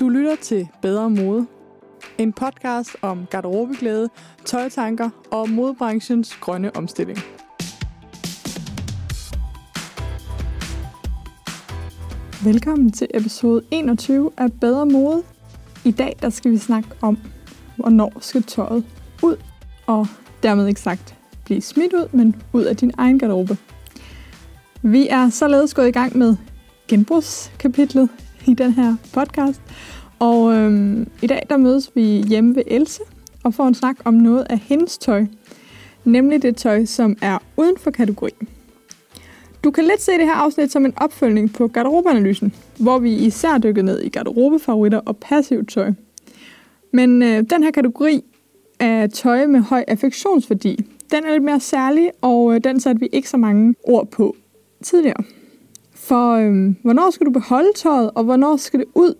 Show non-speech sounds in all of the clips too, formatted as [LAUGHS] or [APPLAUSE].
Du lytter til Bedre Mode. En podcast om garderobeglæde, tøjtanker og modebranchens grønne omstilling. Velkommen til episode 21 af Bedre Mode. I dag der skal vi snakke om, hvornår skal tøjet ud, og dermed ikke sagt blive smidt ud, men ud af din egen garderobe. Vi er således gået i gang med genbrugskapitlet i den her podcast. Og øhm, i dag der mødes vi hjemme ved Else og får en snak om noget af hendes tøj. Nemlig det tøj, som er uden for kategorien. Du kan lidt se det her afsnit som en opfølgning på garderobeanalysen, hvor vi især dykker ned i garderobefavoritter og passivt tøj. Men øh, den her kategori af tøj med høj affektionsværdi, den er lidt mere særlig, og øh, den satte vi ikke så mange ord på tidligere. For øhm, hvornår skal du beholde tøjet, og hvornår skal det ud?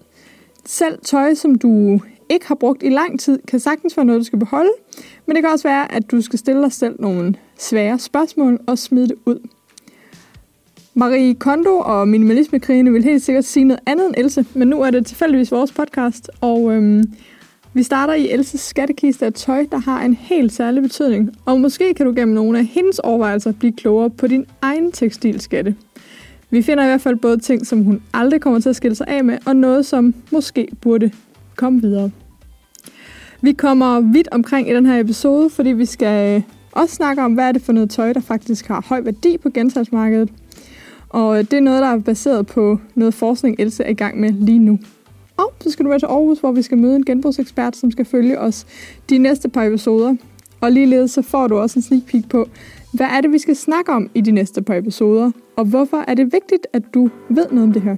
Selv tøj, som du ikke har brugt i lang tid, kan sagtens være noget, du skal beholde. Men det kan også være, at du skal stille dig selv nogle svære spørgsmål og smide det ud. Marie Kondo og minimalismekrigene vil helt sikkert sige noget andet end Else, men nu er det tilfældigvis vores podcast, og øhm, vi starter i Elses skattekiste af tøj, der har en helt særlig betydning. Og måske kan du gennem nogle af hendes overvejelser blive klogere på din egen tekstilskatte. Vi finder i hvert fald både ting, som hun aldrig kommer til at skille sig af med, og noget, som måske burde komme videre. Vi kommer vidt omkring i den her episode, fordi vi skal øh, også snakke om, hvad er det for noget tøj, der faktisk har høj værdi på gensalgsmarkedet. Og øh, det er noget, der er baseret på noget forskning, Else er i gang med lige nu. Og så skal du være til Aarhus, hvor vi skal møde en genbrugsekspert, som skal følge os de næste par episoder. Og ligeledes så får du også en sneak peek på, hvad er det, vi skal snakke om i de næste par episoder, og hvorfor er det vigtigt, at du ved noget om det her?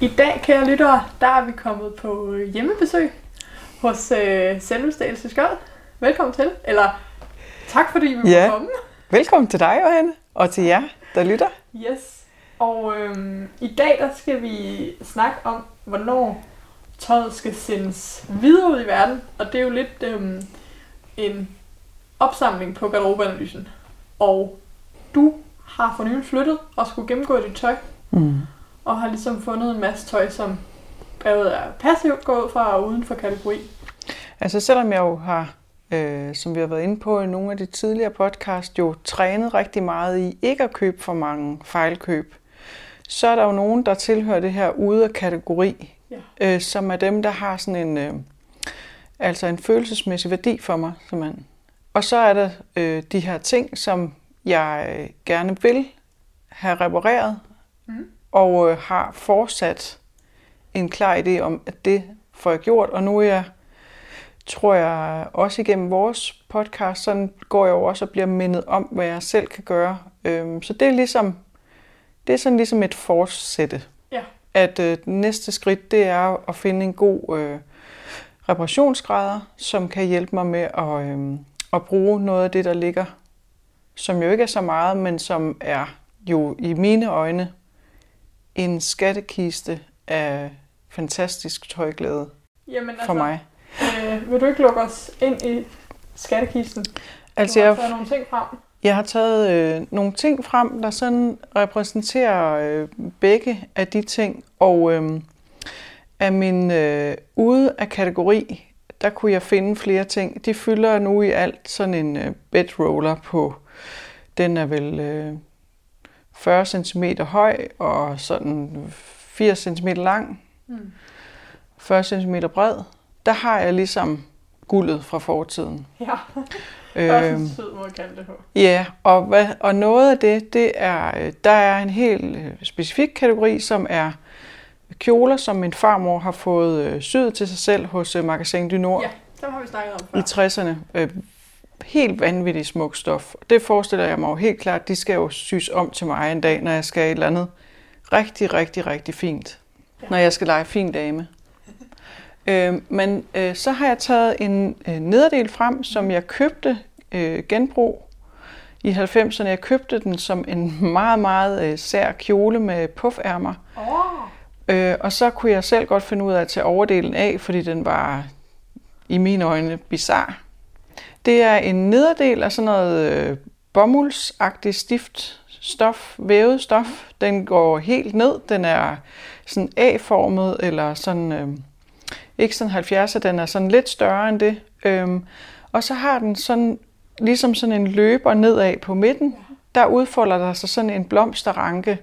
I dag, kære lyttere, der er vi kommet på hjemmebesøg hos øh, selveste Else Skjold. Velkommen til, eller tak fordi vi Ja. må komme. Velkommen til dig, Johanne, og til jer, der lytter. Yes. Og øhm, i dag der skal vi snakke om, hvornår tøjet skal sendes videre ud i verden. Og det er jo lidt øhm, en opsamling på garderobeanalysen. Og du har for nylig flyttet og skulle gennemgå dit tøj. Mm. Og har ligesom fundet en masse tøj, som både er passivt gået fra og uden for kategori. Altså selvom jeg jo har, øh, som vi har været inde på i nogle af de tidligere podcast, jo trænet rigtig meget i ikke at købe for mange fejlkøb, så er der jo nogen, der tilhører det her ude af kategori, Ja. øh, som er dem, der har sådan en, øh, altså en følelsesmæssig værdi for mig. Simpelthen. Og så er der øh, de her ting, som jeg øh, gerne vil have repareret, Mhm. og øh, har fortsat en klar idé om, at det får jeg gjort, og nu er jeg, tror jeg, også igennem vores podcast, sådan går jeg jo også og bliver mindet om, hvad jeg selv kan gøre. Øhm, så det er ligesom, det er sådan ligesom et fortsætte. Ja. At øh, det næste skridt, det er at finde en god øh, reparationsgrader, som kan hjælpe mig med at, øh, at bruge noget af det, der ligger, som jo ikke er så meget, men som er jo i mine øjne en skattekiste af fantastisk tøjglæde Jamen altså, for mig. Øh, vil du ikke lukke os ind i skattekisten? Altså, jeg, nogle ting frem. Jeg har taget øh, nogle ting frem, der sådan repræsenterer øh, begge af de ting, og øh, af min øh, ude af kategori, der kunne jeg finde flere ting. De fylder nu i alt sådan en øh, bedroller på, den er vel øh, 40 cm høj og sådan 80 cm lang. Mm. 40 cm bred, der har jeg ligesom guldet fra fortiden. Ja, Øhm, en sød måde at kalde det på. Ja, og, hvad, og noget af det, det er, øh, der er en helt øh, specifik kategori, som er kjoler, som min farmor har fået øh, syet til sig selv hos Magasin du Nord Ja, dem har vi snakket om i før. 60'erne. Øh, helt vanvittigt smukt stof. Det forestiller jeg mig jo helt klart, de skal jo sys om til mig en dag, når jeg skal et eller andet rigtig, rigtig, rigtig fint. Ja. Når jeg skal lege fin dame. Øh, men øh, så har jeg taget en øh, nederdel frem, som jeg købte øh, genbrug i 90'erne. Jeg købte den som en meget, meget øh, sær kjole med puffærmer. Åh, Øh, og så kunne jeg selv godt finde ud af at tage overdelen af, fordi den var i mine øjne bizar. Det er en nederdel af sådan noget øh, bomuldsagtigt stift stof, vævet stof. Den går helt ned. Den er sådan A-formet, eller sådan, øh, ikke sådan 70, den er sådan lidt større end det. Øhm, og så har den sådan, ligesom sådan en løber nedad på midten. Der udfolder der sig sådan en blomsterranke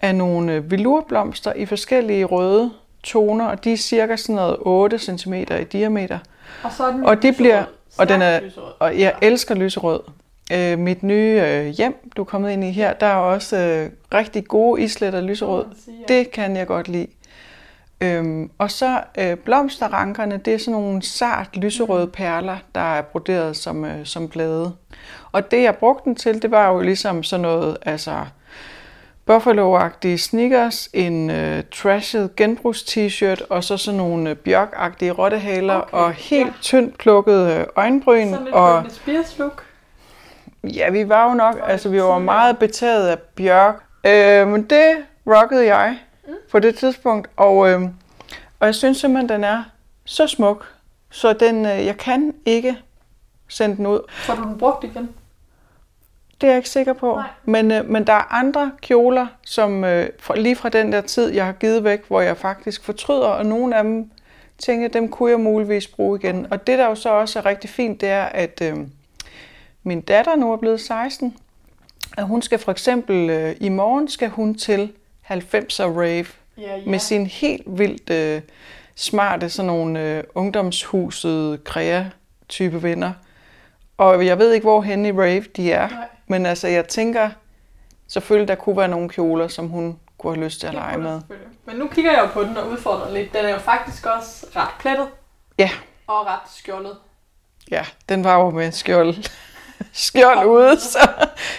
af nogle øh, velurblomster i forskellige røde toner, og de er cirka sådan noget 8 cm i diameter. Og så er den Og det bliver, og den er, og jeg elsker lyserød. Øh, mit nye øh, hjem, du er kommet ind i her, der er også øh, rigtig gode islet af lyserød. Det kan jeg godt lide. Øhm, og så øh, blomsterrankerne, det er sådan nogle sart lyserøde perler, der er broderet som, øh, som blade. Og det jeg brugte den til, det var jo ligesom sådan noget, altså Buffalo-agtige sneakers, en øh, trashet genbrugs-t-shirt, og så sådan nogle øh, bjørk-agtige rottehaler, Okay, og helt ja. tyndt plukket øh, øjenbryn. Sådan lidt og, look. Ja, vi var jo nok, altså vi var meget betaget af Bjørk. Øh, men det rockede jeg Mm. på det tidspunkt, og, øh, og jeg synes simpelthen, den er så smuk, så den, øh, jeg kan ikke sende den ud. Får du den brugt igen? Det er jeg ikke sikker på. Nej. Men, øh, men der er andre kjoler, som øh, fra, lige fra den der tid, jeg har givet væk, hvor jeg faktisk fortryder, og nogle af dem tænker, dem kunne jeg muligvis bruge igen. Og det, der jo så også er rigtig fint, det er, at øh, min datter nu er blevet 16, at hun skal for eksempel, øh, i morgen skal hun til 90'er rave Ja, ja. med sin helt vildt øh, smarte, sådan nogle øh, ungdomshuset, krea-type venner. Og jeg ved ikke, hvor henne i rave de er. Nej. Men altså, jeg tænker selvfølgelig, der kunne være nogle kjoler, som hun kunne have lyst til at lege med. Men nu kigger jeg jo på den og udfordrer lidt. Den er jo faktisk også ret plettet Ja, og ret skjoldet. ja, den var jo med skjold, [LAUGHS] skjold ude. Så.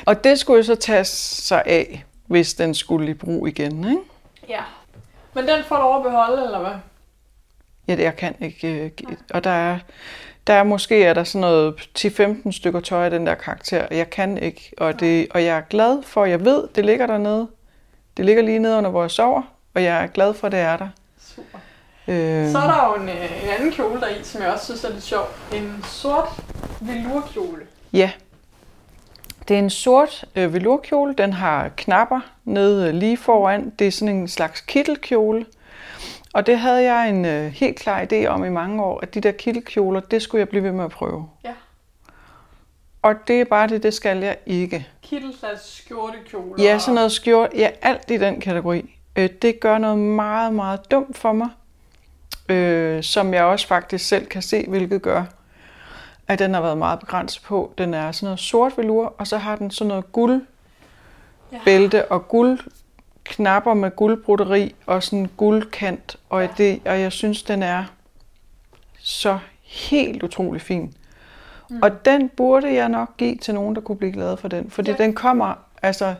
Og det skulle jo så tages sig af, hvis den skulle i brug igen. Ikke? Ja. Men den får over at beholde, eller hvad? Ja, det jeg kan ikke. øh, Og der er, der er måske er der sådan noget 10-15 stykker tøj af den der karakter. Jeg kan ikke. Og, det, og jeg er glad for, at jeg ved, det ligger dernede. Det ligger lige nede under, hvor jeg sover. Og jeg er glad for, at det er der. Super. Øh, Så er der jo en, øh, en anden kjole der i, som jeg også synes er lidt sjov. En sort velurkjole. Ja. Det er en sort øh, velurkjole. Den har knapper nede øh, lige foran. Det er sådan en slags kittelkjole. Og det havde jeg en øh, helt klar idé om i mange år, at de der kittelkjoler, det skulle jeg blive ved med at prøve. Ja. Og det er bare det, det skal jeg ikke. Kittel slags skjortekjole. Ja, sådan noget skjort. Ja, alt i den kategori. Øh, det gør noget meget, meget dumt for mig. Øh, som jeg også faktisk selv kan se, hvilket gør, at den har været meget begrænset på. Den er sådan noget sort velur, og så har den sådan noget guld Ja. bælte og guld knapper med guldbroderi og sådan guldkant. Og, Ja. det, og jeg synes, den er så helt utrolig fin. Mm. Og den burde jeg nok give til nogen, der kunne blive glade for den. Fordi Ja. ja. den kommer, altså,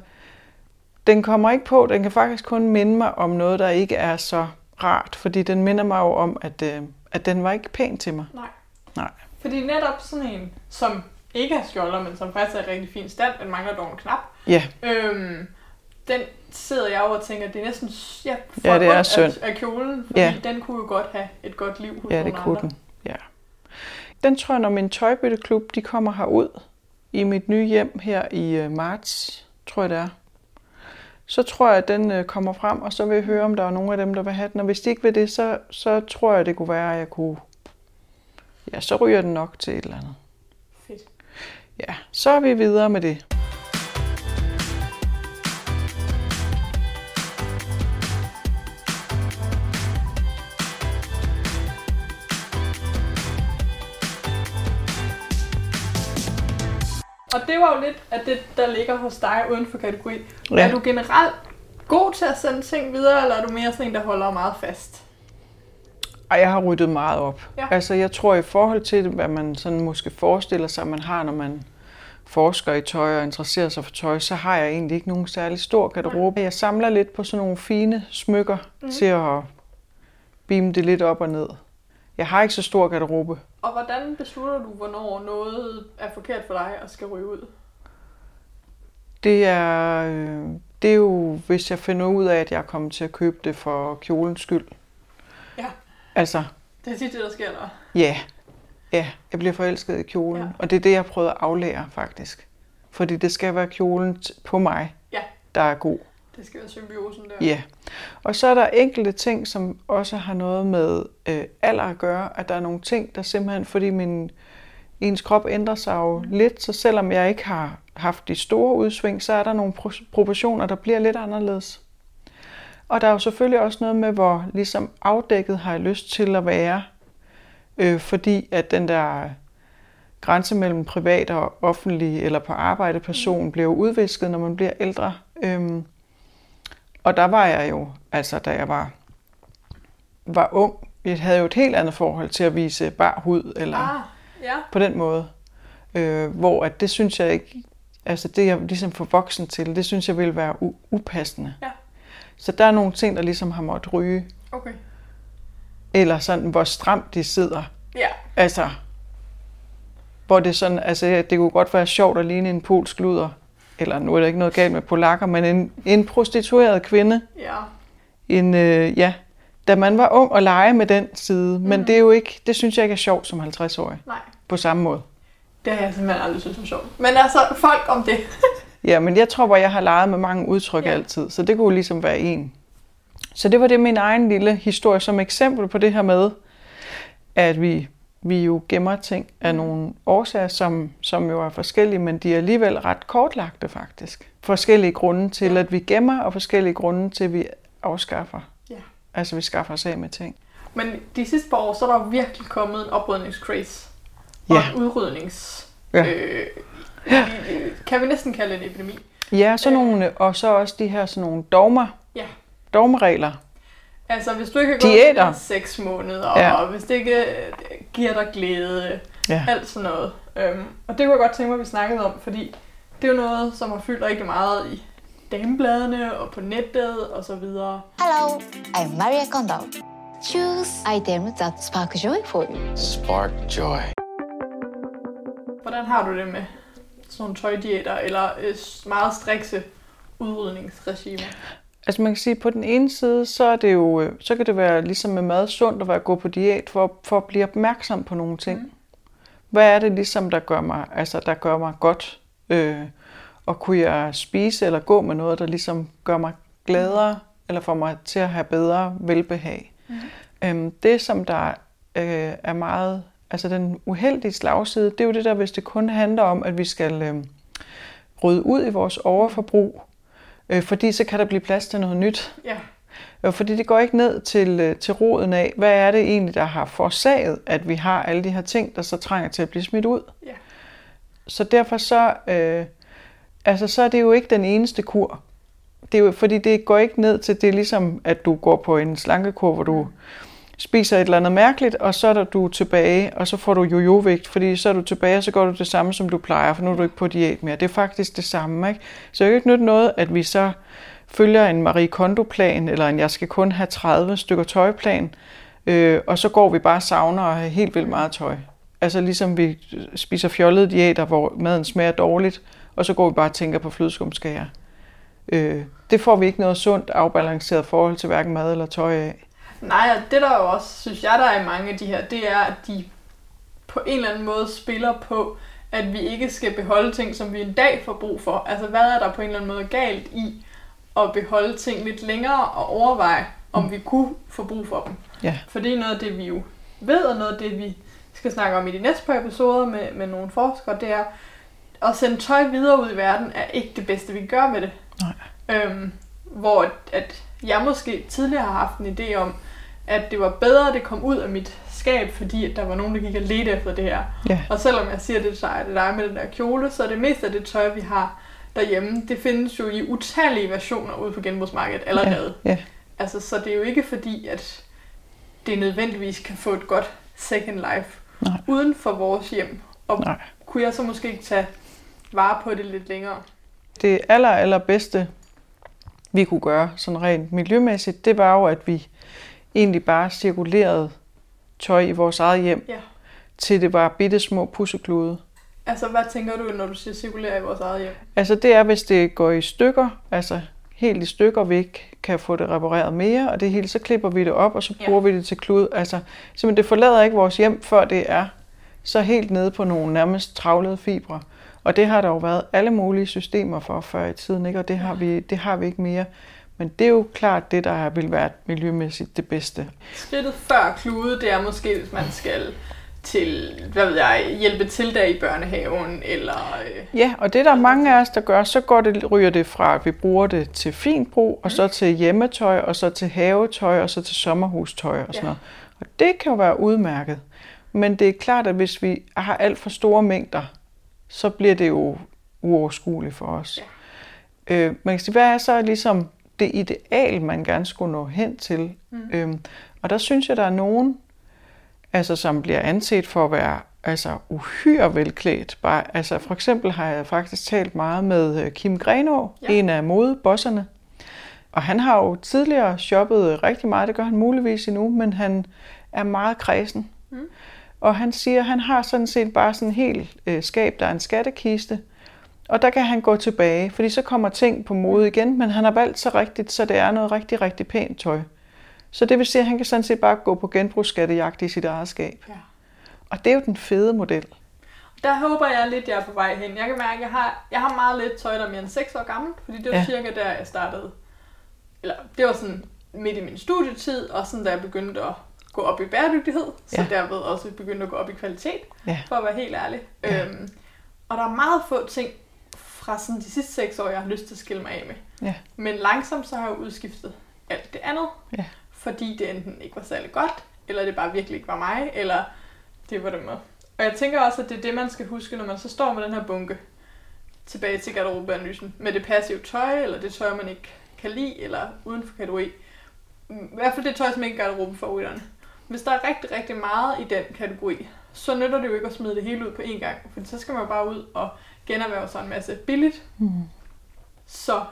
den kommer ikke på. Den kan faktisk kun minde mig om noget, der ikke er så rart. Fordi den minder mig jo om, at, øh, at den var ikke pæn til mig. Nej. Nej. Fordi netop sådan en, som ikke har skjolder, men som faktisk er i rigtig fin stand, den mangler dog en knap. Ja, Øhm, den sidder jeg over og tænker, det er næsten ja, for Ja, det er synd. Af, af kjolen, fordi Ja. den kunne jo godt have et godt liv hos ja det kunne andre. den. Ja. Den tror jeg, når min tøjbytteklub de kommer herud i mit nye hjem her i øh, marts, tror jeg det er. Så tror jeg, at den øh, kommer frem, og så vil jeg høre, om der er nogen af dem, der vil have den. Og hvis de ikke vil det, så, så tror jeg, det kunne være, at jeg kunne... Ja, så ryger den nok til et eller andet. Fedt. Ja, så er vi videre med det. Og det var jo lidt af det, der ligger hos dig uden for kategori. Ja. Er du generelt god til at sende ting videre, eller er du mere sådan en, der holder meget fast? Og jeg har ryddet meget op. Ja. Altså, jeg tror i forhold til, hvad man sådan måske forestiller sig, man har, når man forsker i tøj og interesserer sig for tøj, så har jeg egentlig ikke nogen særlig stor garderobe. Jeg samler lidt på sådan nogle fine smykker mm. til at beame det lidt op og ned. Jeg har ikke så stor garderobe. Og hvordan beslutter du, hvornår noget er forkert for dig og skal ryge ud? Det er, øh, det er jo, hvis jeg finder ud af, at jeg er kommet til at købe det for kjolens skyld. Altså, Det er tit det, der sker der. Ja, ja, jeg bliver forelsket i kjolen, Ja. og det er det, jeg har prøvet at aflære faktisk. Fordi det skal være kjolen på mig, Ja. der er god. Det skal være symbiosen der. Ja. Og så er der enkelte ting, som også har noget med øh, alder at gøre. At der er nogle ting, der simpelthen, fordi min, ens krop ændrer sig jo mm. lidt, så selvom jeg ikke har haft de store udsving, så er der nogle pro- proportioner, der bliver lidt anderledes. Og der er jo selvfølgelig også noget med, hvor ligesom afdækket har jeg lyst til at være, øh, fordi at den der grænse mellem privat og offentlig eller på arbejde person bliver jo udvisket, når man bliver ældre. Øhm, og der var jeg jo, altså da jeg var, var ung, jeg havde jo et helt andet forhold til at vise bar hud, eller Ah, ja. på den måde. Øh, hvor at det synes jeg ikke, altså det jeg ligesom for voksen til, det synes jeg ville være u- upassende. Ja. Så der er nogle ting, der ligesom har måttet ryge, Okay. eller sådan, hvor stramt de sidder. Ja. Altså, hvor det sådan, altså det kunne godt være sjovt at ligne en polsk luder, eller nu er der ikke noget galt med polakker, men en, en prostitueret kvinde, Ja. en, øh, ja, da man var ung og lege med den side, men det er jo ikke, det synes jeg ikke er sjovt som 50-årig, Nej. på samme måde. Det har jeg simpelthen aldrig synes var sjovt. Men altså, folk om det. [LAUGHS] Ja, men jeg tror bare, jeg har leget med mange udtryk Ja. ja. altid, så det kunne ligesom være en. Så det var det min egen lille historie som eksempel på det her med, at vi, vi jo gemmer ting af nogle årsager, som, som jo er forskellige, men de er alligevel ret kortlagte faktisk. Forskellige grunde til, at vi gemmer, og forskellige grunde til, at vi afskaffer. Ja. Altså, vi skaffer os af med ting. Men de sidste par år, så er der virkelig kommet en oprydningscraze. Og Ja. en udrydnings... Ja. Øh, øh, kan vi næsten kalde det en epidemi. Ja, så nogle, og så også de her sådan nogle dogmer, Ja. dogmeregler. Altså, hvis du ikke har gået Diæter. i seks måneder, Ja. og hvis det ikke øh, giver dig glæde, Ja. alt sådan noget. Øhm, og det kunne jeg godt tænke mig, at vi snakkede om, fordi det er jo noget, som har fyldt rigtig meget i damebladene og på nettet og så videre. Hello, I'm Maria Kondo. Choose item that spark joy for you. Spark joy. Hvordan har du det med sådan nogle tøjdiæter eller øh, meget strikse udrydningsregimer? Altså man kan sige, at på den ene side, så, er det jo, øh, så kan det være ligesom med mad sundt at være gå på diæt for, for at blive opmærksom på nogle ting. Mm. Hvad er det ligesom, der gør mig, altså, der gør mig godt? Øh, og kunne jeg spise eller gå med noget, der ligesom gør mig gladere, eller får mig til at have bedre velbehag? Mm. Øhm, det, som der øh, er meget, altså den uheldige slagside, det er jo det der, hvis det kun handler om, at vi skal øh, rydde ud i vores overforbrug, øh, fordi så kan der blive plads til noget nyt. Ja, Jo, fordi det går ikke ned til, øh, til roden af, hvad er det egentlig, der har forårsaget, at vi har alle de her ting, der så trænger til at blive smidt ud. ja. Så derfor så, øh, altså så er det jo ikke den eneste kur. Det er jo, fordi det går ikke ned til, det er ligesom, at du går på en slankekur, hvor du spiser et eller andet mærkeligt, og så er der du tilbage, og så får du jojo-vægt, fordi så er du tilbage, og så går du det samme, som du plejer, for nu er du ikke på diæt mere. Det er faktisk det samme, ikke? Så det er jo ikke nyt noget, at vi så følger en Marie Kondo-plan, eller en jeg skal kun have 30 stykker tøjplan, øh, og så går vi bare savner at have helt vildt meget tøj. Altså ligesom vi spiser fjollede diæter, hvor maden smager dårligt, og så går vi bare og tænker på flødeskumskager. Øh, det får vi ikke noget sundt, afbalanceret forhold til hverken mad eller tøj af. Nej, og det der jo også, synes jeg, der er i mange af de her, det er, at de på en eller anden måde spiller på, at vi ikke skal beholde ting, som vi en dag får brug for. Altså, hvad er der på en eller anden måde galt i at beholde ting lidt længere og overveje, om vi kunne få brug for dem? Ja. For det er noget af det, vi jo ved, og noget af det, vi skal snakke om i de næste par episoder med, med nogle forskere, det er, at sende tøj videre ud i verden er ikke det bedste, vi gøre med det. Nej. Øhm, hvor at jeg måske tidligere har haft en idé om, at det var bedre, at det kom ud af mit skab, fordi at der var nogen, der gik og ledte efter det her. Ja. Og selvom jeg siger, det er dig, det dig med den der kjole, så er det meste af det tøj, vi har derhjemme, det findes jo i utallige versioner ude på genbrugsmarkedet allerede. Ja, Altså, så det er jo ikke fordi, at det nødvendigvis kan få et godt second life Nej. uden for vores hjem. Og Nej. kunne jeg så måske ikke tage vare på det lidt længere? det aller, aller bedste, vi kunne gøre, sådan rent miljømæssigt, det var jo, at vi egentlig bare cirkulerede tøj i vores eget hjem, Ja. til det var bitte små pusseklude. Altså, hvad tænker du, når du siger cirkulere i vores eget hjem? Altså det er, hvis det går i stykker, altså helt i stykker, vi ikke kan få det repareret mere, og det hele, så klipper vi det op, og så Ja. bruger vi det til klud. Altså simpelthen, det forlader ikke vores hjem, før det er så helt nede på nogle nærmest travlede fibre. Og det har der jo været alle mulige systemer for før i tiden, ikke? og det har, vi, det har vi ikke mere. Men det er jo klart det, der vil være miljømæssigt det bedste. Skridtet før klude, det er måske, hvis man skal til, hvad ved jeg, hjælpe til der i børnehaven, eller... Øh, ja, og det der er mange af os, der gør, så går det, ryger det fra, at vi bruger det til fint brug, og så til hjemmetøj, og så til havetøj, og så til sommerhustøj og sådan ja. noget. Og det kan jo være udmærket. Men det er klart, at hvis vi har alt for store mængder, så bliver det jo uoverskueligt for os. Ja. Øh, man kan sige, hvad er så ligesom det ideal, man gerne skulle nå hen til? Mm. Øhm, og der synes jeg, der er nogen, altså, som bliver anset for at være altså, uhyre velklædt. Bare, altså, for eksempel har jeg faktisk talt meget med øh, Kim Grenå, ja. en af modebosserne. Og han har jo tidligere shoppet rigtig meget, det gør han muligvis endnu, men han er meget kredsen. Mm. Og han siger, at han har sådan set bare sådan en helt øh, skab, der er en skattekiste, og der kan han gå tilbage, fordi så kommer ting på mode igen, men han har valgt så rigtigt, så det er noget rigtig, rigtig pænt tøj. Så det vil sige, at han kan sådan set bare gå på genbrugsskattejagt i sit eget skab. Ja. Og det er jo den fede model. Der håber jeg lidt, jeg er på vej hen. Jeg kan mærke, at jeg har, jeg har meget lidt tøj, der er mere end 6 år gammelt, fordi det var ja. cirka der, jeg startede. Eller det var sådan midt i min studietid, og sådan da jeg begyndte at gå op i bæredygtighed, så ja. derved også begyndte at gå op i kvalitet, ja. for at være helt ærlig. Ja. Øhm, og der er meget få ting fra sådan de sidste seks år, jeg har lyst til at skille mig af med. Ja. Men langsomt så har jeg udskiftet alt det andet, ja. fordi det enten ikke var særlig godt, eller det bare virkelig ikke var mig, eller det var det med. Og jeg tænker også, at det er det, man skal huske, når man så står med den her bunke tilbage til garderobeanalysen, med det passive tøj, eller det tøj, man ikke kan lide, eller uden for kategori. I hvert fald det tøj, som ikke er garderobefavoritterne. Hvis der er rigtig, rigtig meget i den kategori, så nytter det jo ikke at smide det hele ud på én gang, for så skal man bare ud og generhverve sig en masse billigt. Mm. Så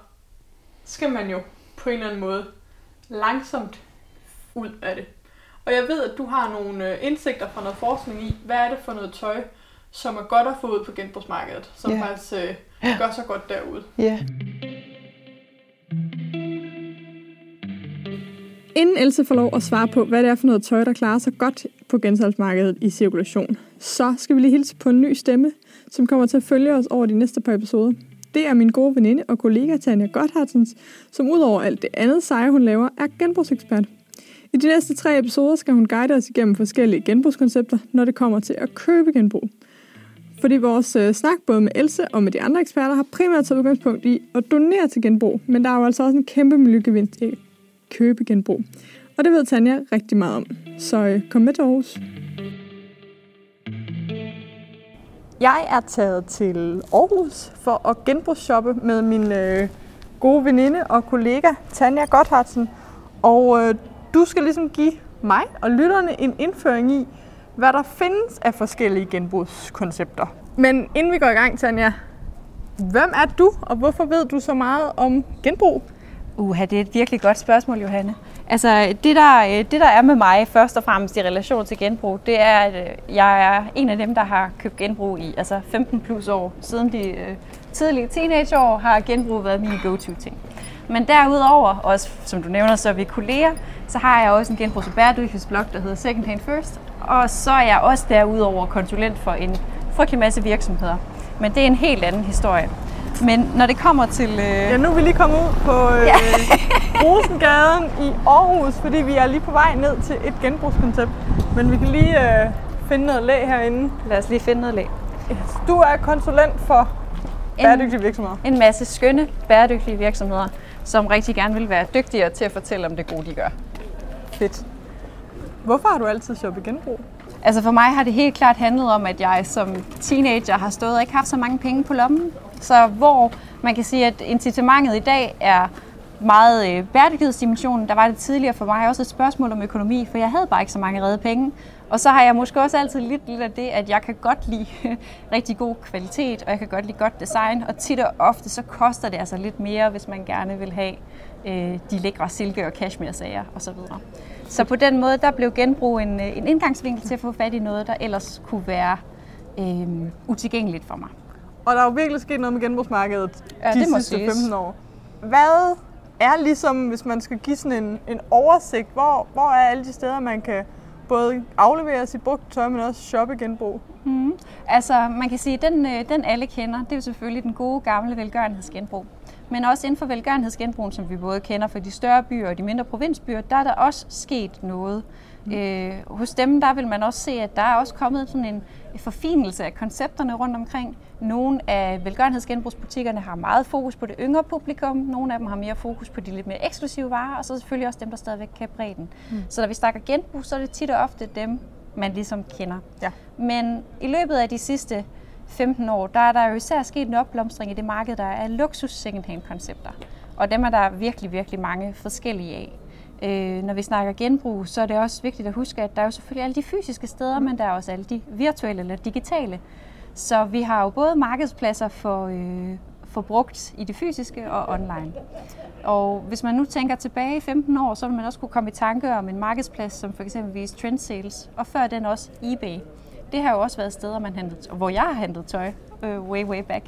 skal man jo på en eller anden måde langsomt ud af det. Og jeg ved, at du har nogle øh, indsigter fra noget forskning i, hvad er det for noget tøj, som er godt at få ud på genbrugsmarkedet, som yeah. faktisk øh, gør så godt derude. Yeah. Inden Else får lov at svare på, hvad det er for noget tøj, der klarer sig godt på gensalgsmarkedet i cirkulation, så skal vi lige hilse på en ny stemme, som kommer til at følge os over de næste par episoder. Det er min gode veninde og kollega Tanja Gotthardsens, som udover alt det andet seje, hun laver, er genbrugsekspert. I de næste tre episoder skal hun guide os igennem forskellige genbrugskoncepter, når det kommer til at købe genbrug. Fordi vores øh, snak både med Else og med de andre eksperter har primært taget udgangspunkt i at donere til genbrug, men der er jo altså også en kæmpe miljøgevinst i at købe genbrug. Og det ved Tanja rigtig meget om. Så øh, kom med til Aarhus. Jeg er taget til Aarhus for at genbrugsshoppe med min øh, gode veninde og kollega Tanja Gotthardsen. Og øh, du skal ligesom give mig og lytterne en indføring i, hvad der findes af forskellige genbrugskoncepter. Men inden vi går i gang, Tanja, hvem er du, og hvorfor ved du så meget om genbrug? Uha, det er et virkelig godt spørgsmål, Johanne. Altså, det der, øh, det der er med mig først og fremmest i relation til genbrug, det er, at øh, jeg er en af dem, der har købt genbrug i altså 15 plus år. Siden de øh, tidlige teenageår har genbrug været min go-to-ting. Men derudover, også som du nævner, så er vi kolleger, så har jeg også en genbrugs- og bæredygtighedsblog, der hedder Second Hand First. Og så er jeg også derudover konsulent for en frygtelig masse virksomheder. Men det er en helt anden historie. Men når det kommer til... Øh... Ja, nu er vi lige kommet ud på øh, [LAUGHS] ja. Rosengaden i Aarhus, fordi vi er lige på vej ned til et genbrugskoncept. Men vi kan lige øh, finde noget læg herinde. Lad os lige finde noget læg. Du er konsulent for bæredygtige virksomheder. En masse skønne bæredygtige virksomheder, som rigtig gerne vil være dygtigere til at fortælle om det gode, de gør. Fedt. Hvorfor har du altid shoppet genbrug? Altså for mig har det helt klart handlet om, at jeg som teenager har stået og ikke haft så mange penge på lommen. Så hvor man kan sige, at incitamentet i dag er meget øh, bæredygtighedsdimensionen. Der var det tidligere for mig også et spørgsmål om økonomi, for jeg havde bare ikke så mange redde penge. Og så har jeg måske også altid lidt, lidt af det, at jeg kan godt lide [LAUGHS] rigtig god kvalitet, og jeg kan godt lide godt design. Og tit og ofte så koster det altså lidt mere, hvis man gerne vil have øh, de lækre silke- og cashmere-sager osv. Så på den måde, der blev genbrug en, øh, en indgangsvinkel til at få fat i noget, der ellers kunne være øh, utilgængeligt for mig. Og der er jo virkelig sket noget med genbrugsmarkedet ja, de det sidste 15 år. Hvad er ligesom, hvis man skal give sådan en, en oversigt, hvor, hvor er alle de steder, man kan både aflevere sit brugt tøj, men også shoppe genbrug? Mm. Altså, man kan sige, at den, øh, den alle kender, det er jo selvfølgelig den gode gamle velgørenhedsgenbrug. Men også inden for velgørenhedsgenbrugen, som vi både kender fra de større byer og de mindre provinsbyer, der er der også sket noget. Mm. Øh, hos dem der vil man også se, at der er også kommet sådan en forfinelse af koncepterne rundt omkring. Nogle af velgørenhedsgenbrugsbutikkerne har meget fokus på det yngre publikum, nogle af dem har mere fokus på de lidt mere eksklusive varer, og så selvfølgelig også dem, der stadigvæk kan bredden. Mm. Så når vi snakker genbrug, så er det tit og ofte dem, man ligesom kender. Ja. Men i løbet af de sidste 15 år, der er der jo især sket en opblomstring i det marked, der er luksus secondhand koncepter. Og dem er der virkelig, virkelig mange forskellige af. Øh, når vi snakker genbrug, så er det også vigtigt at huske, at der er jo selvfølgelig alle de fysiske steder, men der er også alle de virtuelle eller digitale. Så vi har jo både markedspladser for, øh, for brugt i det fysiske og online. Og hvis man nu tænker tilbage i 15 år, så vil man også kunne komme i tanke om en markedsplads som for eksempelvis Trend Sales, og før den også eBay. Det har jo også været steder, man handlede, hvor jeg har handlet tøj, øh, way, way back.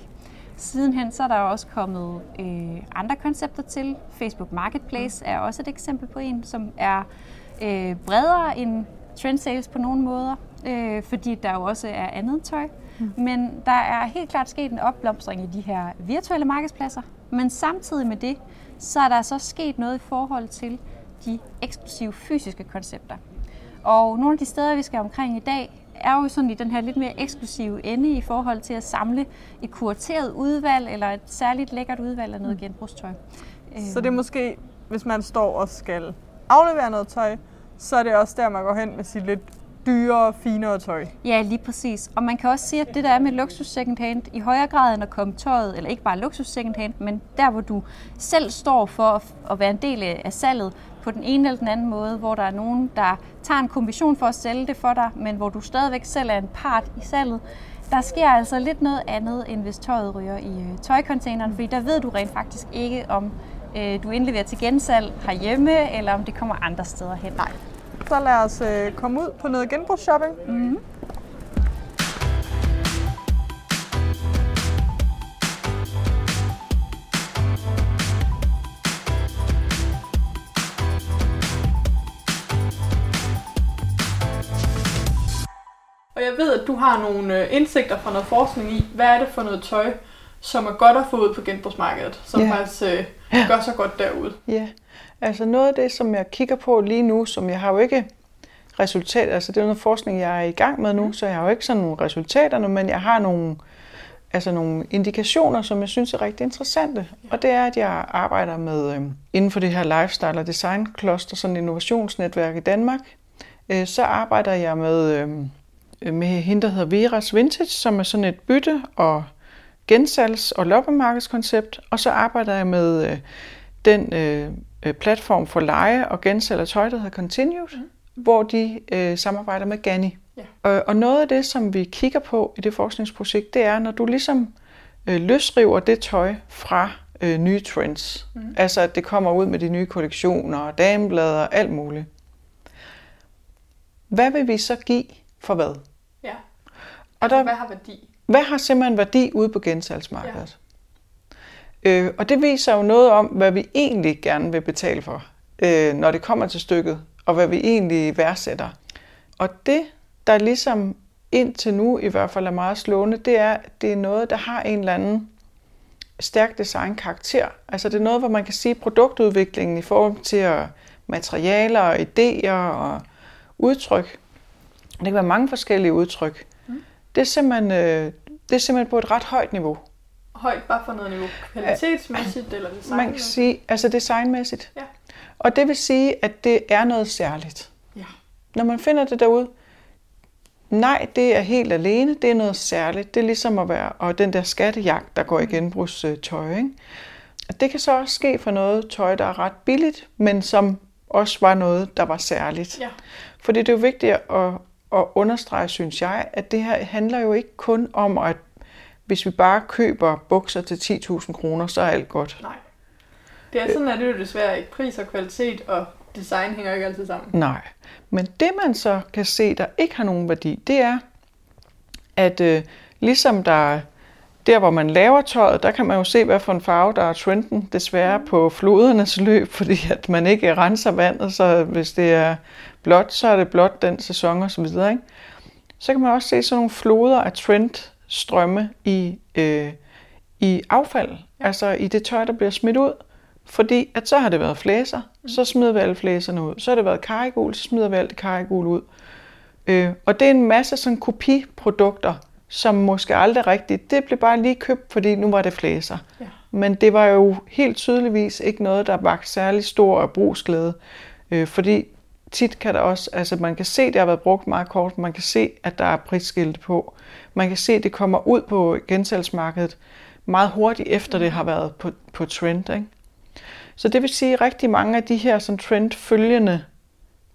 Sidenhen så er der også kommet øh, andre koncepter til. Facebook Marketplace er også et eksempel på en, som er øh, bredere end trend sales på nogle måder, øh, fordi der jo også er andet tøj. Mm. Men der er helt klart sket en opblomstring i de her virtuelle markedspladser. Men samtidig med det, så er der så sket noget i forhold til de eksklusive fysiske koncepter. Og nogle af de steder, vi skal omkring i dag, er jo sådan i den her lidt mere eksklusive ende i forhold til at samle et kurateret udvalg eller et særligt lækkert udvalg af noget mm. genbrugstøj. Så det er måske, hvis man står og skal aflevere noget tøj, så er det også der, man går hen med sit lidt dyrere, finere tøj. Ja, lige præcis. Og man kan også sige, at det der er med luksus second hand, i højere grad end at komme tøjet, eller ikke bare luksus second hand, men der, hvor du selv står for at være en del af salget, på den ene eller den anden måde, hvor der er nogen, der tager en kommission for at sælge det for dig, men hvor du stadigvæk selv er en part i salget. Der sker altså lidt noget andet, end hvis tøjet ryger i øh, tøjcontaineren, fordi der ved du rent faktisk ikke, om øh, du indleverer til gensalg herhjemme, eller om det kommer andre steder hen. Nej. Så lad os øh, komme ud på noget genbrugsshopping. Mm-hmm. Ved, at du har nogle øh, indsigter fra noget forskning i, hvad er det for noget tøj, som er godt at få ud på genbrugsmarkedet, som ja. faktisk øh, gør så godt derude. Ja, altså noget af det, som jeg kigger på lige nu, som jeg har jo ikke resultat, altså det er noget forskning, jeg er i gang med nu, mm. så jeg har jo ikke sådan nogle resultater nu, men jeg har nogle, altså nogle indikationer, som jeg synes er rigtig interessante. Og det er, at jeg arbejder med øh, inden for det her lifestyle og design cluster, sådan et innovationsnetværk i Danmark, øh, så arbejder jeg med, øh, med hende, der hedder Veras Vintage, som er sådan et bytte- og gensalgs- og loppemarkedskoncept, og så arbejder jeg med øh, den øh, øh, platform for leje og gensalg af tøj, der hedder Continued, mm. hvor de øh, samarbejder med Gani. Ja. Og, og noget af det, som vi kigger på i det forskningsprojekt, det er, når du ligesom øh, løsriver det tøj fra øh, nye trends. Mm. Altså, at det kommer ud med de nye kollektioner, dameblader og alt muligt. Hvad vil vi så give for hvad? Ja. Og der, hvad har værdi? Hvad har simpelthen værdi ude på gensalgsmarkedet? Ja. Øh, og det viser jo noget om, hvad vi egentlig gerne vil betale for, øh, når det kommer til stykket, og hvad vi egentlig værdsætter. Og det, der ligesom indtil nu i hvert fald er meget slående, det er, at det er noget, der har en eller anden stærk design-karakter. Altså det er noget, hvor man kan sige produktudviklingen i forhold til materialer og idéer og udtryk. Det kan være mange forskellige udtryk det er simpelthen, øh, det er simpelthen på et ret højt niveau. Højt bare for noget niveau? Kvalitetsmæssigt eller design? Man kan sige, altså designmæssigt. Ja. Og det vil sige, at det er noget særligt. Ja. Når man finder det derude, nej, det er helt alene, det er noget særligt. Det er ligesom at være, og den der skattejagt, der går i mm. genbrugstøj. Ikke? Det kan så også ske for noget tøj, der er ret billigt, men som også var noget, der var særligt. Ja. Fordi det er jo vigtigt at, at understrege, synes jeg, at det her handler jo ikke kun om, at hvis vi bare køber bukser til 10.000 kroner, så er alt godt. Nej. Det er sådan, at det jo desværre ikke. Pris og kvalitet og design hænger ikke altid sammen. Nej. Men det man så kan se, der ikke har nogen værdi, det er, at øh, ligesom der der hvor man laver tøjet, der kan man jo se, hvad for en farve, der er trenden, desværre mm. på flodernes løb, fordi at man ikke renser vandet, så hvis det er blåt, så er det blåt den sæson og så videre. Ikke? så kan man også se sådan nogle floder af trendstrømme i, øh, i affald. Altså i det tøj, der bliver smidt ud. Fordi at så har det været flæser, mm. så smider vi alle flæserne ud. Så har det været karigul, så smider vi alt det karigul ud. Øh, og det er en masse sådan kopiprodukter, som måske aldrig rigtigt, det blev bare lige købt, fordi nu var det flæser. Ja. Men det var jo helt tydeligvis ikke noget, der var særlig stor brugsglæde. Øh, fordi tit kan der også, altså man kan se, at det har været brugt meget kort, man kan se, at der er prisskilte på. Man kan se, at det kommer ud på gensalgsmarkedet meget hurtigt efter det har været på, på trend. Ikke? Så det vil sige, at rigtig mange af de her sådan trendfølgende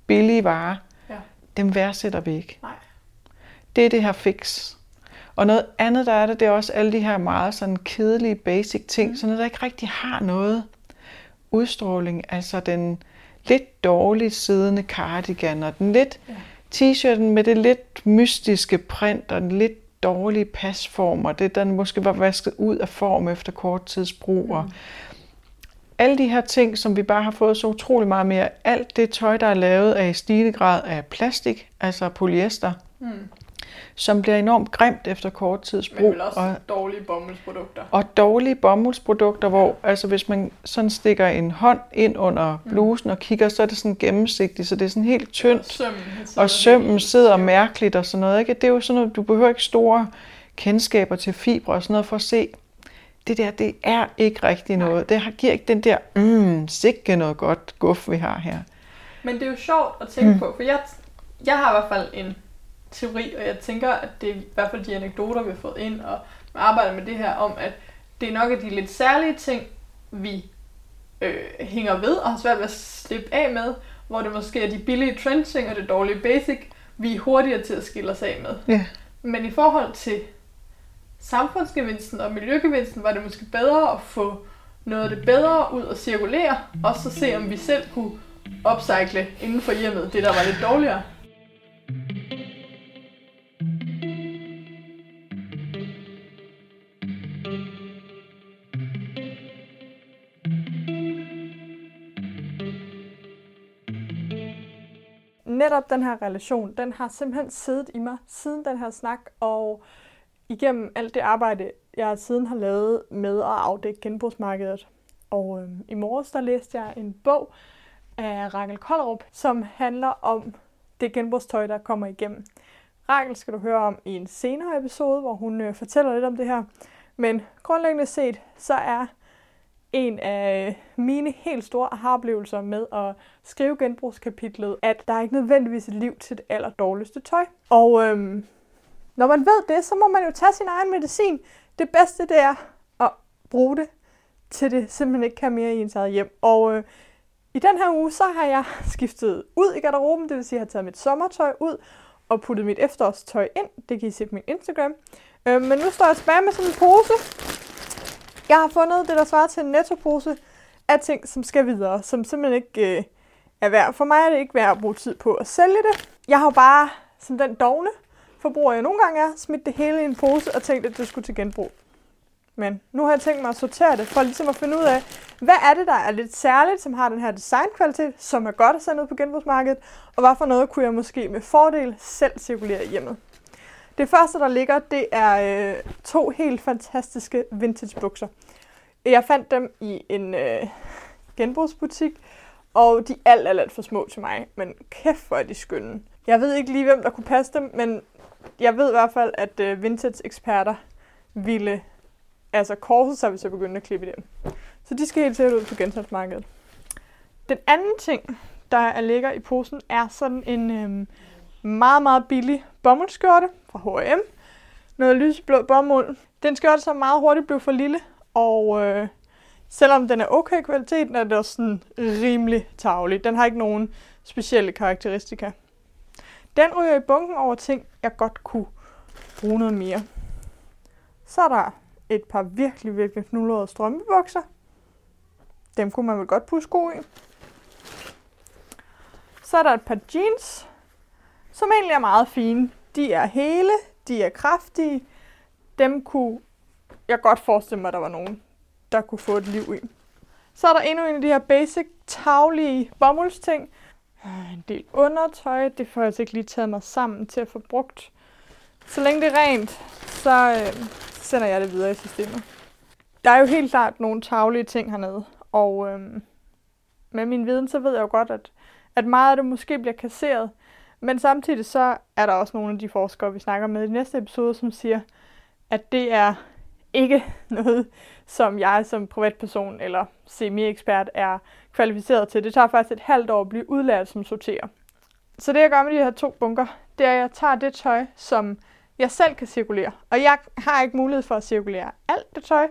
billige varer, ja. dem værdsætter vi ikke. Nej. Det er det her fix. Og noget andet, der er det, det er også alle de her meget sådan kedelige basic ting, mm. så når der ikke rigtig har noget udstråling, altså den lidt dårligt siddende cardigan, og den lidt ja. t-shirten med det lidt mystiske print, og den lidt dårlige pasform, og det, den måske var vasket ud af form efter kort tids brug, mm. og alle de her ting, som vi bare har fået så utrolig meget mere, alt det tøj, der er lavet af i stigende grad af plastik, altså polyester, mm som bliver enormt grimt efter kort tids brug. Men vel også og, dårlige bomuldsprodukter. Og dårlige bomuldsprodukter, hvor altså hvis man sådan stikker en hånd ind under mm. blusen og kigger, så er det sådan gennemsigtigt, så det er sådan helt tyndt. Og sømmen, og sømmen sidder mærkeligt og sådan noget. Ikke? Det er jo sådan noget, du behøver ikke store kendskaber til fibre og sådan noget for at se, det der, det er ikke rigtig noget. Det giver ikke den der, mm, sikke noget godt guf, vi har her. Men det er jo sjovt at tænke mm. på, for jeg, jeg har i hvert fald en teori, og jeg tænker, at det er i hvert fald de anekdoter, vi har fået ind, og arbejder med det her om, at det er nok af de lidt særlige ting, vi øh, hænger ved og har svært ved at slippe af med, hvor det måske er de billige trending og det dårlige basic, vi er hurtigere til at skille os af med. Ja. Men i forhold til samfundsgevinsten og miljøgevinsten, var det måske bedre at få noget af det bedre ud og cirkulere, og så se, om vi selv kunne upcycle inden for hjemmet, det der var lidt dårligere. Netop den her relation, den har simpelthen siddet i mig siden den her snak, og igennem alt det arbejde, jeg siden har lavet med at afdække genbrugsmarkedet. Og øh, i morges, der læste jeg en bog af Rakel Kollerup, som handler om det genbrugstøj, der kommer igennem. Rakel skal du høre om i en senere episode, hvor hun øh, fortæller lidt om det her. Men grundlæggende set, så er en af mine helt store aha-oplevelser med at skrive genbrugskapitlet, at der er ikke nødvendigvis et liv til det aller dårligste tøj. Og øhm, når man ved det, så må man jo tage sin egen medicin. Det bedste det er at bruge det, til det simpelthen ikke kan mere i ens eget hjem. Og øh, i den her uge, så har jeg [LAUGHS] skiftet ud i garderoben, det vil sige, at jeg har taget mit sommertøj ud og puttet mit efterårstøj ind. Det kan I se på min Instagram. Øh, men nu står jeg tilbage med sådan en pose, jeg har fundet det, der svarer til en nettopose af ting, som skal videre, som simpelthen ikke øh, er værd. For mig er det ikke værd at bruge tid på at sælge det. Jeg har bare, som den dogne forbruger jeg nogle gange er, smidt det hele i en pose og tænkt, at det skulle til genbrug. Men nu har jeg tænkt mig at sortere det, for ligesom at finde ud af, hvad er det, der er lidt særligt, som har den her designkvalitet, som er godt at sende ud på genbrugsmarkedet, og hvad for noget kunne jeg måske med fordel selv cirkulere hjemme. Det første, der ligger, det er øh, to helt fantastiske vintage bukser. Jeg fandt dem i en øh, genbrugsbutik, og de er alt, alt, alt for små til mig. Men kæft, hvor er de skønne. Jeg ved ikke lige, hvem der kunne passe dem, men jeg ved i hvert fald, at øh, vintage-eksperter ville altså korset sig, hvis jeg begyndte at klippe dem. Så de skal helt sikkert ud på genstandsmarkedet. Den anden ting, der ligger i posen, er sådan en øh, meget, meget billig bomuldsskjorte fra H&M. Noget lysblå bomuld. Den skjorte, altså som meget hurtigt blev for lille, og øh, selvom den er okay kvalitet, er det også sådan rimelig tavlig. Den har ikke nogen specielle karakteristika. Den ryger i bunken over ting, jeg godt kunne bruge noget mere. Så er der et par virkelig, virkelig knullede strømpebukser. Dem kunne man vel godt pusse sko i. Så er der et par jeans, som egentlig er meget fine. De er hele, de er kraftige. Dem kunne jeg godt forestille mig, at der var nogen, der kunne få et liv i. Så er der endnu en af de her basic, taglige bomuldsting. Øh, en del undertøj, det får jeg altså ikke lige taget mig sammen til at få brugt. Så længe det er rent, så øh, sender jeg det videre i systemet. Der er jo helt klart nogle taglige ting hernede, og øh, med min viden, så ved jeg jo godt, at, at meget af det måske bliver kasseret, men samtidig så er der også nogle af de forskere, vi snakker med i næste episode, som siger, at det er ikke [LAUGHS] noget, som jeg som privatperson eller semi-ekspert er kvalificeret til. Det tager faktisk et halvt år at blive udlært som sorterer. Så det jeg gør med de her to bunker, det er, at jeg tager det tøj, som jeg selv kan cirkulere. Og jeg har ikke mulighed for at cirkulere alt det tøj,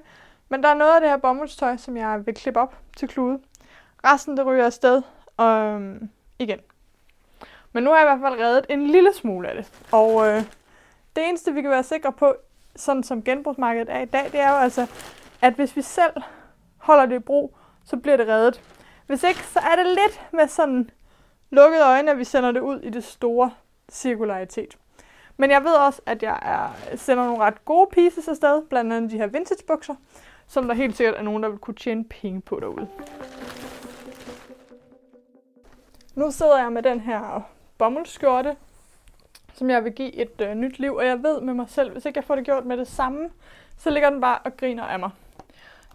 men der er noget af det her bomuldstøj, som jeg vil klippe op til klude. Resten det ryger afsted øhm, igen. Men nu har jeg i hvert fald reddet en lille smule af det. Og øh, det eneste, vi kan være sikre på, sådan som genbrugsmarkedet er i dag, det er jo altså, at hvis vi selv holder det i brug, så bliver det reddet. Hvis ikke, så er det lidt med sådan lukkede øjne, at vi sender det ud i det store cirkularitet. Men jeg ved også, at jeg er, sender nogle ret gode pieces afsted, blandt andet de her vintage bukser, som der helt sikkert er nogen, der vil kunne tjene penge på derude. Nu sidder jeg med den her bommelskjorte, som jeg vil give et øh, nyt liv, og jeg ved med mig selv, hvis ikke jeg får det gjort med det samme, så ligger den bare og griner af mig.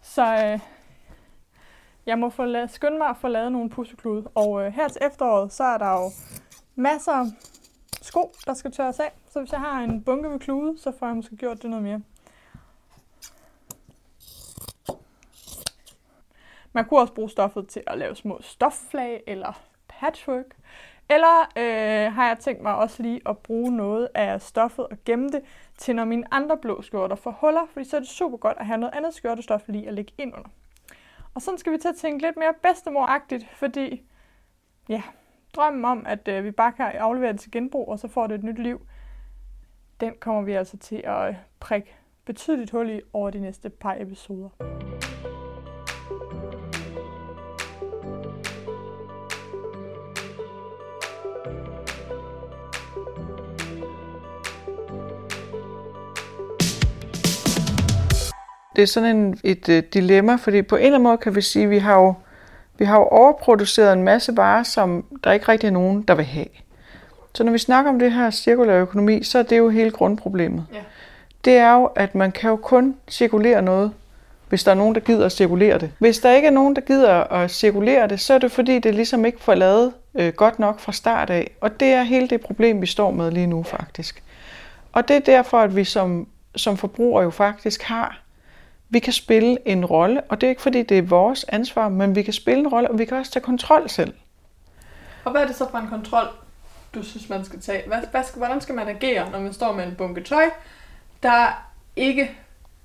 Så øh, jeg må få la- skynde mig at få lavet nogle pusseklude. Og øh, her til efteråret, så er der jo masser af sko, der skal tørres af. Så hvis jeg har en bunke med klude, så får jeg måske gjort det noget mere. Man kunne også bruge stoffet til at lave små stofflag eller patchwork. Eller øh, har jeg tænkt mig også lige at bruge noget af stoffet og gemme det til når mine andre blå skjorter får huller, fordi så er det super godt at have noget andet skjortestof lige at lægge ind under. Og sådan skal vi til at tænke lidt mere bedstemoragtigt, fordi ja, drømmen om, at øh, vi bare kan aflevere det til genbrug, og så får det et nyt liv, den kommer vi altså til at prikke betydeligt hul i over de næste par episoder. Det er sådan en, et uh, dilemma, fordi på en eller anden måde kan vi sige, at vi har jo, vi har jo overproduceret en masse varer, som der ikke rigtig er nogen, der vil have. Så når vi snakker om det her cirkulær økonomi, så er det jo hele grundproblemet. Ja. Det er jo, at man kan jo kun cirkulere noget, hvis der er nogen, der gider at cirkulere det. Hvis der ikke er nogen, der gider at cirkulere det, så er det fordi, det ligesom ikke får lavet øh, godt nok fra start af. Og det er hele det problem, vi står med lige nu faktisk. Og det er derfor, at vi som, som forbrugere jo faktisk har vi kan spille en rolle, og det er ikke fordi, det er vores ansvar, men vi kan spille en rolle, og vi kan også tage kontrol selv. Og hvad er det så for en kontrol, du synes, man skal tage? Hvad, hvad skal, hvordan skal man agere, når man står med en bunke tøj, der ikke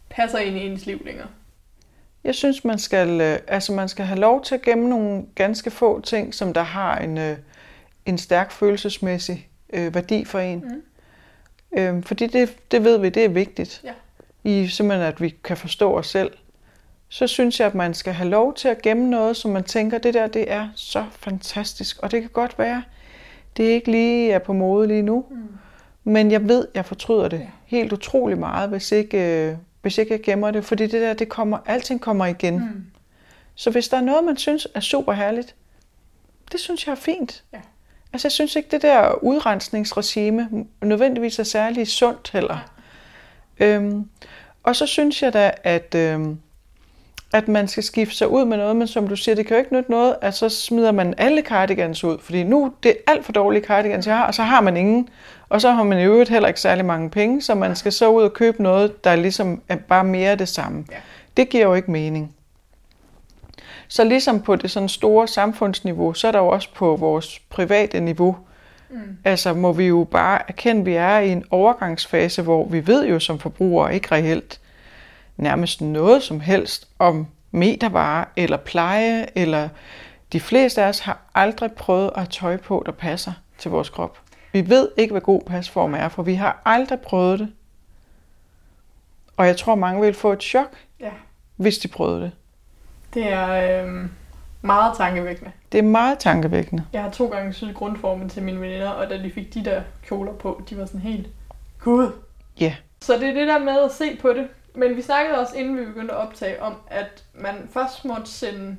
passer ind i ens liv længere? Jeg synes, man skal, øh, altså man skal have lov til at gemme nogle ganske få ting, som der har en, øh, en stærk følelsesmæssig øh, værdi for en. Mm. Øhm, fordi det, det ved vi, det er vigtigt. Ja i simpelthen, at vi kan forstå os selv, så synes jeg, at man skal have lov til at gemme noget, som man tænker, det der, det er så fantastisk. Og det kan godt være, det ikke lige er på mode lige nu, mm. men jeg ved, jeg fortryder det ja. helt utrolig meget, hvis ikke, øh, hvis ikke jeg gemmer det, fordi det der, det kommer, alting kommer igen. Mm. Så hvis der er noget, man synes er super herligt, det synes jeg er fint. Ja. Altså jeg synes ikke, det der udrensningsregime nødvendigvis er særlig sundt heller. Ja. Øhm, og så synes jeg da, at, øh, at man skal skifte sig ud med noget, men som du siger, det kan jo ikke nytte noget, at så smider man alle cardigans ud, fordi nu det er alt for dårlige cardigans, jeg har, og så har man ingen. Og så har man i øvrigt heller ikke særlig mange penge, så man skal så ud og købe noget, der ligesom er bare mere det samme. Ja. Det giver jo ikke mening. Så ligesom på det sådan store samfundsniveau, så er der jo også på vores private niveau, Mm. Altså må vi jo bare erkende, at vi er i en overgangsfase, hvor vi ved jo som forbrugere ikke reelt nærmest noget som helst om metervarer eller pleje, eller de fleste af os har aldrig prøvet at have tøj på, der passer til vores krop. Vi ved ikke, hvad god pasform er, for vi har aldrig prøvet det. Og jeg tror, mange vil få et chok, ja. hvis de prøvede det. Det er, øh, meget tankevækkende. Det er meget tankevækkende. Jeg har to gange syet grundformen til mine veninder, og da de fik de der kjoler på, de var sådan helt, gud. Ja. Yeah. Så det er det der med at se på det. Men vi snakkede også, inden vi begyndte at optage, om at man først måtte sende,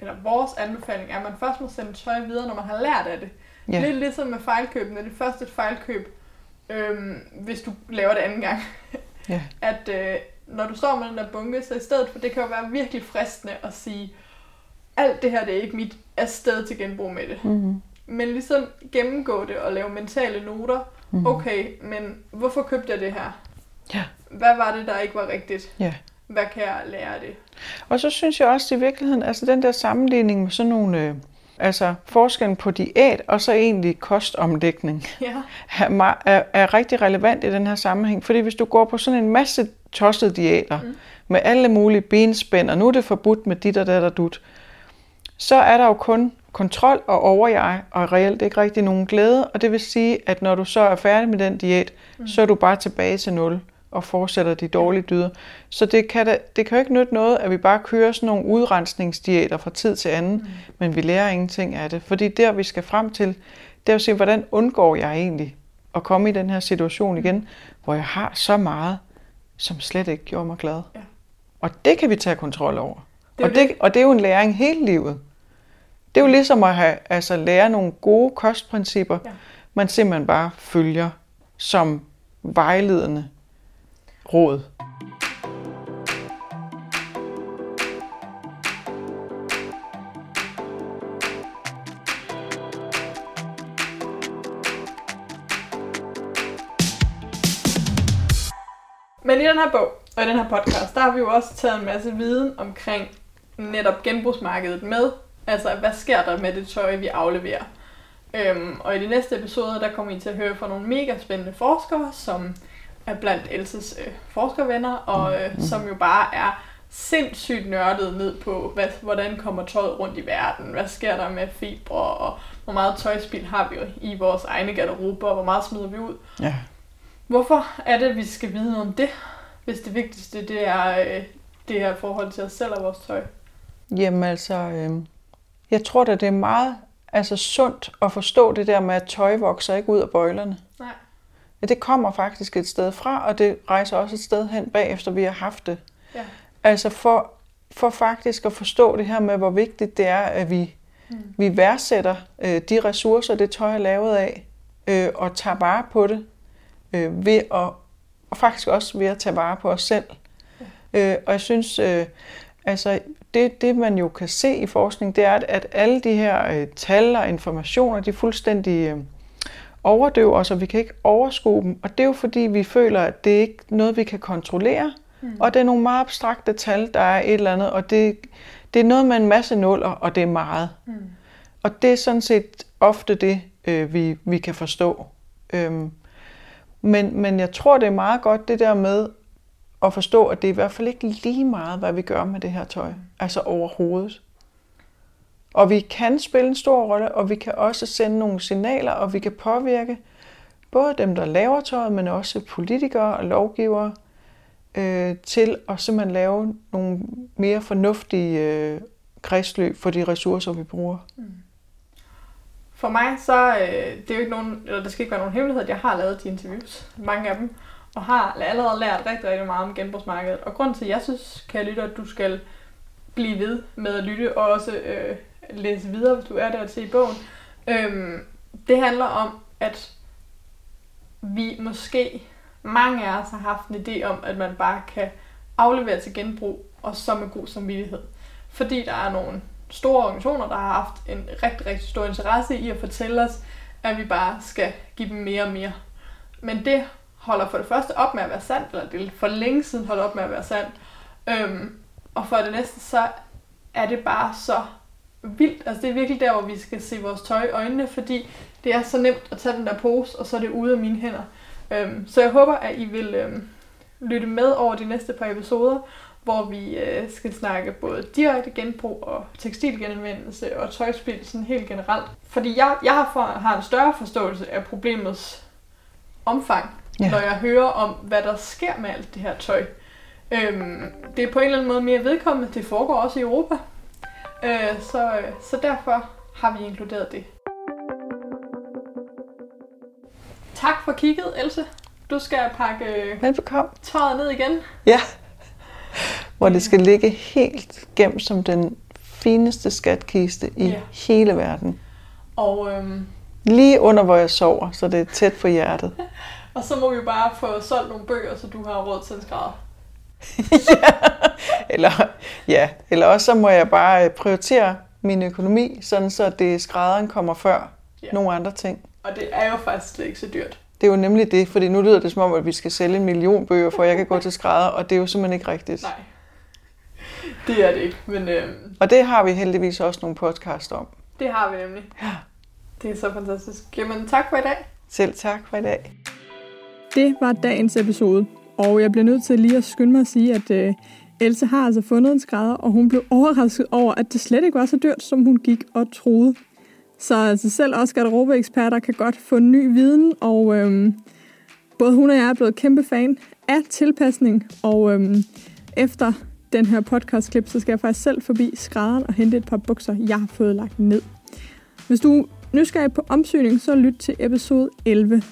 eller vores anbefaling er, at man først må sende tøj videre, når man har lært af det. Yeah. Lidt ligesom med fejlkøbene. Det første fejlkøb øhm, hvis du laver det anden gang. Ja. [LAUGHS] At øh, når du står med den der bunke, så i stedet for, det kan jo være virkelig fristende at sige, alt det her, det er ikke mit afsted til genbrug med det. Mm-hmm. Men ligesom gennemgå det og lave mentale noter. Mhm. Okay, men hvorfor købte jeg det her? Ja. Hvad var det, der ikke var rigtigt? Ja. Hvad kan jeg lære af det? Og så synes jeg også i virkeligheden, altså den der sammenligning med sådan nogle, øh, altså forskellen på diæt og så egentlig kostomlægning, Ja. er, er, er rigtig relevant i den her sammenhæng. Fordi hvis du går på sådan en masse tossede diæter, mm. med alle mulige benspænd, og nu er det forbudt med dit og dat og dut, så er der jo kun kontrol og overjeg, og reelt ikke rigtig nogen glæde. Og det vil sige, at når du så er færdig med den diæt, mm. så er du bare tilbage til nul og fortsætter de dårlige dyder. Så det kan, da, det kan jo ikke nytte noget, at vi bare kører sådan nogle udrensningsdiæter fra tid til anden, mm. men vi lærer ingenting af det. Fordi der, vi skal frem til, det er at se, hvordan undgår jeg egentlig at komme i den her situation igen, hvor jeg har så meget, som slet ikke gjorde mig glad. Ja. Og det kan vi tage kontrol over. Det og, jo det, og det er jo en læring hele livet. Det er jo ligesom at have, altså, lære nogle gode kostprincipper, Ja. man simpelthen bare følger som vejledende råd. Men i den her bog, og i den her podcast, der har vi jo også taget en masse viden omkring netop genbrugsmarkedet med. Altså, hvad sker der med det tøj, vi afleverer? Øhm, og i de næste episoder, der kommer I til at høre fra nogle mega spændende forskere, som er blandt Elses øh, forskervenner, og øh, som jo bare er sindssygt nørdet ned på, hvad, hvordan kommer tøjet rundt i verden, hvad sker der med fibre, og hvor meget tøjspil har vi i vores egne garderober, og hvor meget smider vi ud. Ja. Hvorfor er det, at vi skal vide om det, hvis det vigtigste det er øh, det her forhold til os selv og vores tøj? Jamen altså, øh, jeg tror da, det er meget altså, sundt at forstå det der med, at tøj vokser ikke ud af bøjlerne. Nej. Ja, det kommer faktisk et sted fra, og det rejser også et sted hen bagefter, vi har haft det. Ja. Altså for, for faktisk at forstå det her med, hvor vigtigt det er, at vi, mm. vi værdsætter øh, de ressourcer, det tøj er lavet af, øh, og tager vare på det, øh, ved at, og faktisk også ved at tage vare på os selv. Ja. Øh, og jeg synes, øh, altså det, det man jo kan se i forskning, det er, at, at alle de her øh, tal og informationer, de fuldstændig... Øh, overdøver os, og vi kan ikke overskue dem. Og det er jo fordi, vi føler, at det er ikke noget, vi kan kontrollere. Mm. Og det er nogle meget abstrakte tal, der er et eller andet, og det, det er noget med en masse nuller, og det er meget. Mm. Og det er sådan set ofte det, øh, vi, vi kan forstå. Øhm, men, men jeg tror, det er meget godt det der med at forstå, at det er i hvert fald ikke lige meget, hvad vi gør med det her tøj. Altså overhovedet. Og vi kan spille en stor rolle, og vi kan også sende nogle signaler, og vi kan påvirke både dem, der laver tøjet, men også politikere og lovgivere, øh, til at simpelthen lave nogle mere fornuftige øh, kredsløb for de ressourcer, vi bruger. Mm. For mig, så øh, det er jo ikke nogen, eller der skal ikke være nogen hemmelighed, at jeg har lavet de interviews, mange af dem, og har allerede lært rigtig, rigtig meget om genbrugsmarkedet. Og grund til, at jeg synes, kan lytte, at du skal blive ved med at lytte, og også øh, læse videre, hvis du er der til i bogen, øhm, det handler om, at vi måske, mange af os har haft en idé om, at man bare kan aflevere til genbrug, og så med god samvittighed. Fordi der er nogle store organisationer, der har haft en rigtig, rigtig stor interesse i at fortælle os, at vi bare skal give dem mere og mere. Men det holder for det første op med at være sandt, eller det for længe siden holder op med at være sandt. Øhm, og for det næste, så er det bare så vildt. Altså det er virkelig der, hvor vi skal se vores tøj i øjnene, fordi det er så nemt at tage den der pose, og så er det ude af mine hænder. Øhm, så jeg håber, at I vil øhm, lytte med over de næste par episoder, hvor vi øh, skal snakke både direkte genbrug og tekstilgenanvendelse og tøjspil sådan helt generelt. Fordi jeg, jeg har, for, har en større forståelse af problemets omfang, Ja. når jeg hører om, hvad der sker med alt det her tøj. Øhm, det er på en eller anden måde mere vedkommende. Det foregår også i Europa. Øh, så, så derfor har vi inkluderet det. Tak for kigget, Else. Du skal pakke øh, Velbekomme. tøjet ned igen. Ja. Hvor det skal ligge helt gemt som den fineste skatkiste i Ja. hele verden. Og, øhm, Lige under, hvor jeg sover, så det er tæt på hjertet. [LAUGHS] Og så må vi bare få solgt nogle bøger, så du har råd til en skrædder. [LAUGHS] eller, ja, eller også så må jeg bare øh, prioritere min økonomi, sådan så det skrædderen kommer før Ja. nogle andre ting. Og det er jo faktisk slet ikke så dyrt. Det er jo nemlig det, fordi nu lyder det som om, at vi skal sælge en million bøger, for at jeg kan gå til skrædder, og det er jo simpelthen ikke rigtigt. Nej. Det er det ikke, men øh, Og det har vi heldigvis også nogle podcast om. det har vi nemlig. Ja. Det er så fantastisk. Jamen, tak for i dag. Selv tak for i dag. Det var dagens episode, og jeg bliver nødt til lige at skynde mig at sige, at øh, Else har altså fundet en skrædder, og hun blev overrasket over, at det slet ikke var så dyrt, som hun gik og troede. Så altså, selv også garderobeeksperter kan godt få ny viden, og øhm, både hun og jeg er blevet kæmpe fan af tilpasning, og øhm, efter den her podcastklip, så skal jeg faktisk selv forbi skrædderen og hente et par bukser, jeg har fået lagt ned. Hvis du er nysgerrig på omsyning, så lyt til episode 11.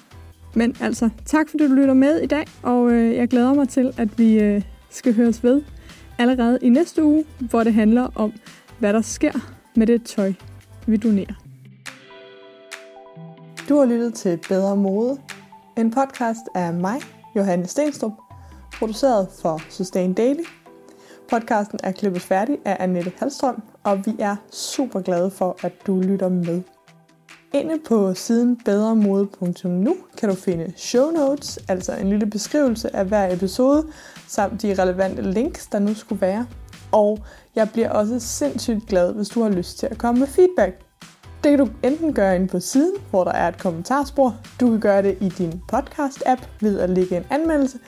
Men altså, tak fordi du lytter med i dag, og øh, jeg glæder mig til, at vi øh, skal høres ved allerede i næste uge, hvor det handler om, hvad der sker med det tøj, vi donerer. Du har lyttet til Bedre Mode, en podcast af mig, Johanne Stenstrup, produceret for Sustain Daily. Podcasten er klippet færdig af Annette Halstrøm, og vi er super glade for, at du lytter med. Inde på siden bedremode.nu kan du finde show notes, altså en lille beskrivelse af hver episode, samt de relevante links, der nu skulle være. Og jeg bliver også sindssygt glad, hvis du har lyst til at komme med feedback. Det kan du enten gøre inde på siden, hvor der er et kommentarspor. Du kan gøre det i din podcast-app ved at lægge en anmeldelse.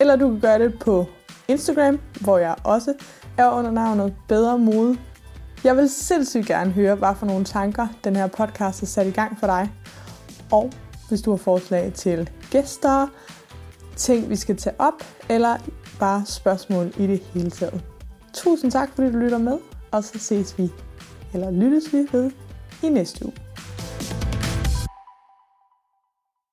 Eller du kan gøre det på Instagram, hvor jeg også er under navnet Bedre Mode. Jeg vil sindssygt gerne høre, hvad for nogle tanker den her podcast har sat i gang for dig. Og hvis du har forslag til gæster, ting vi skal tage op, eller bare spørgsmål i det hele taget. Tusind tak, fordi du lytter med, og så ses vi, eller lyttes vi ved, i næste uge.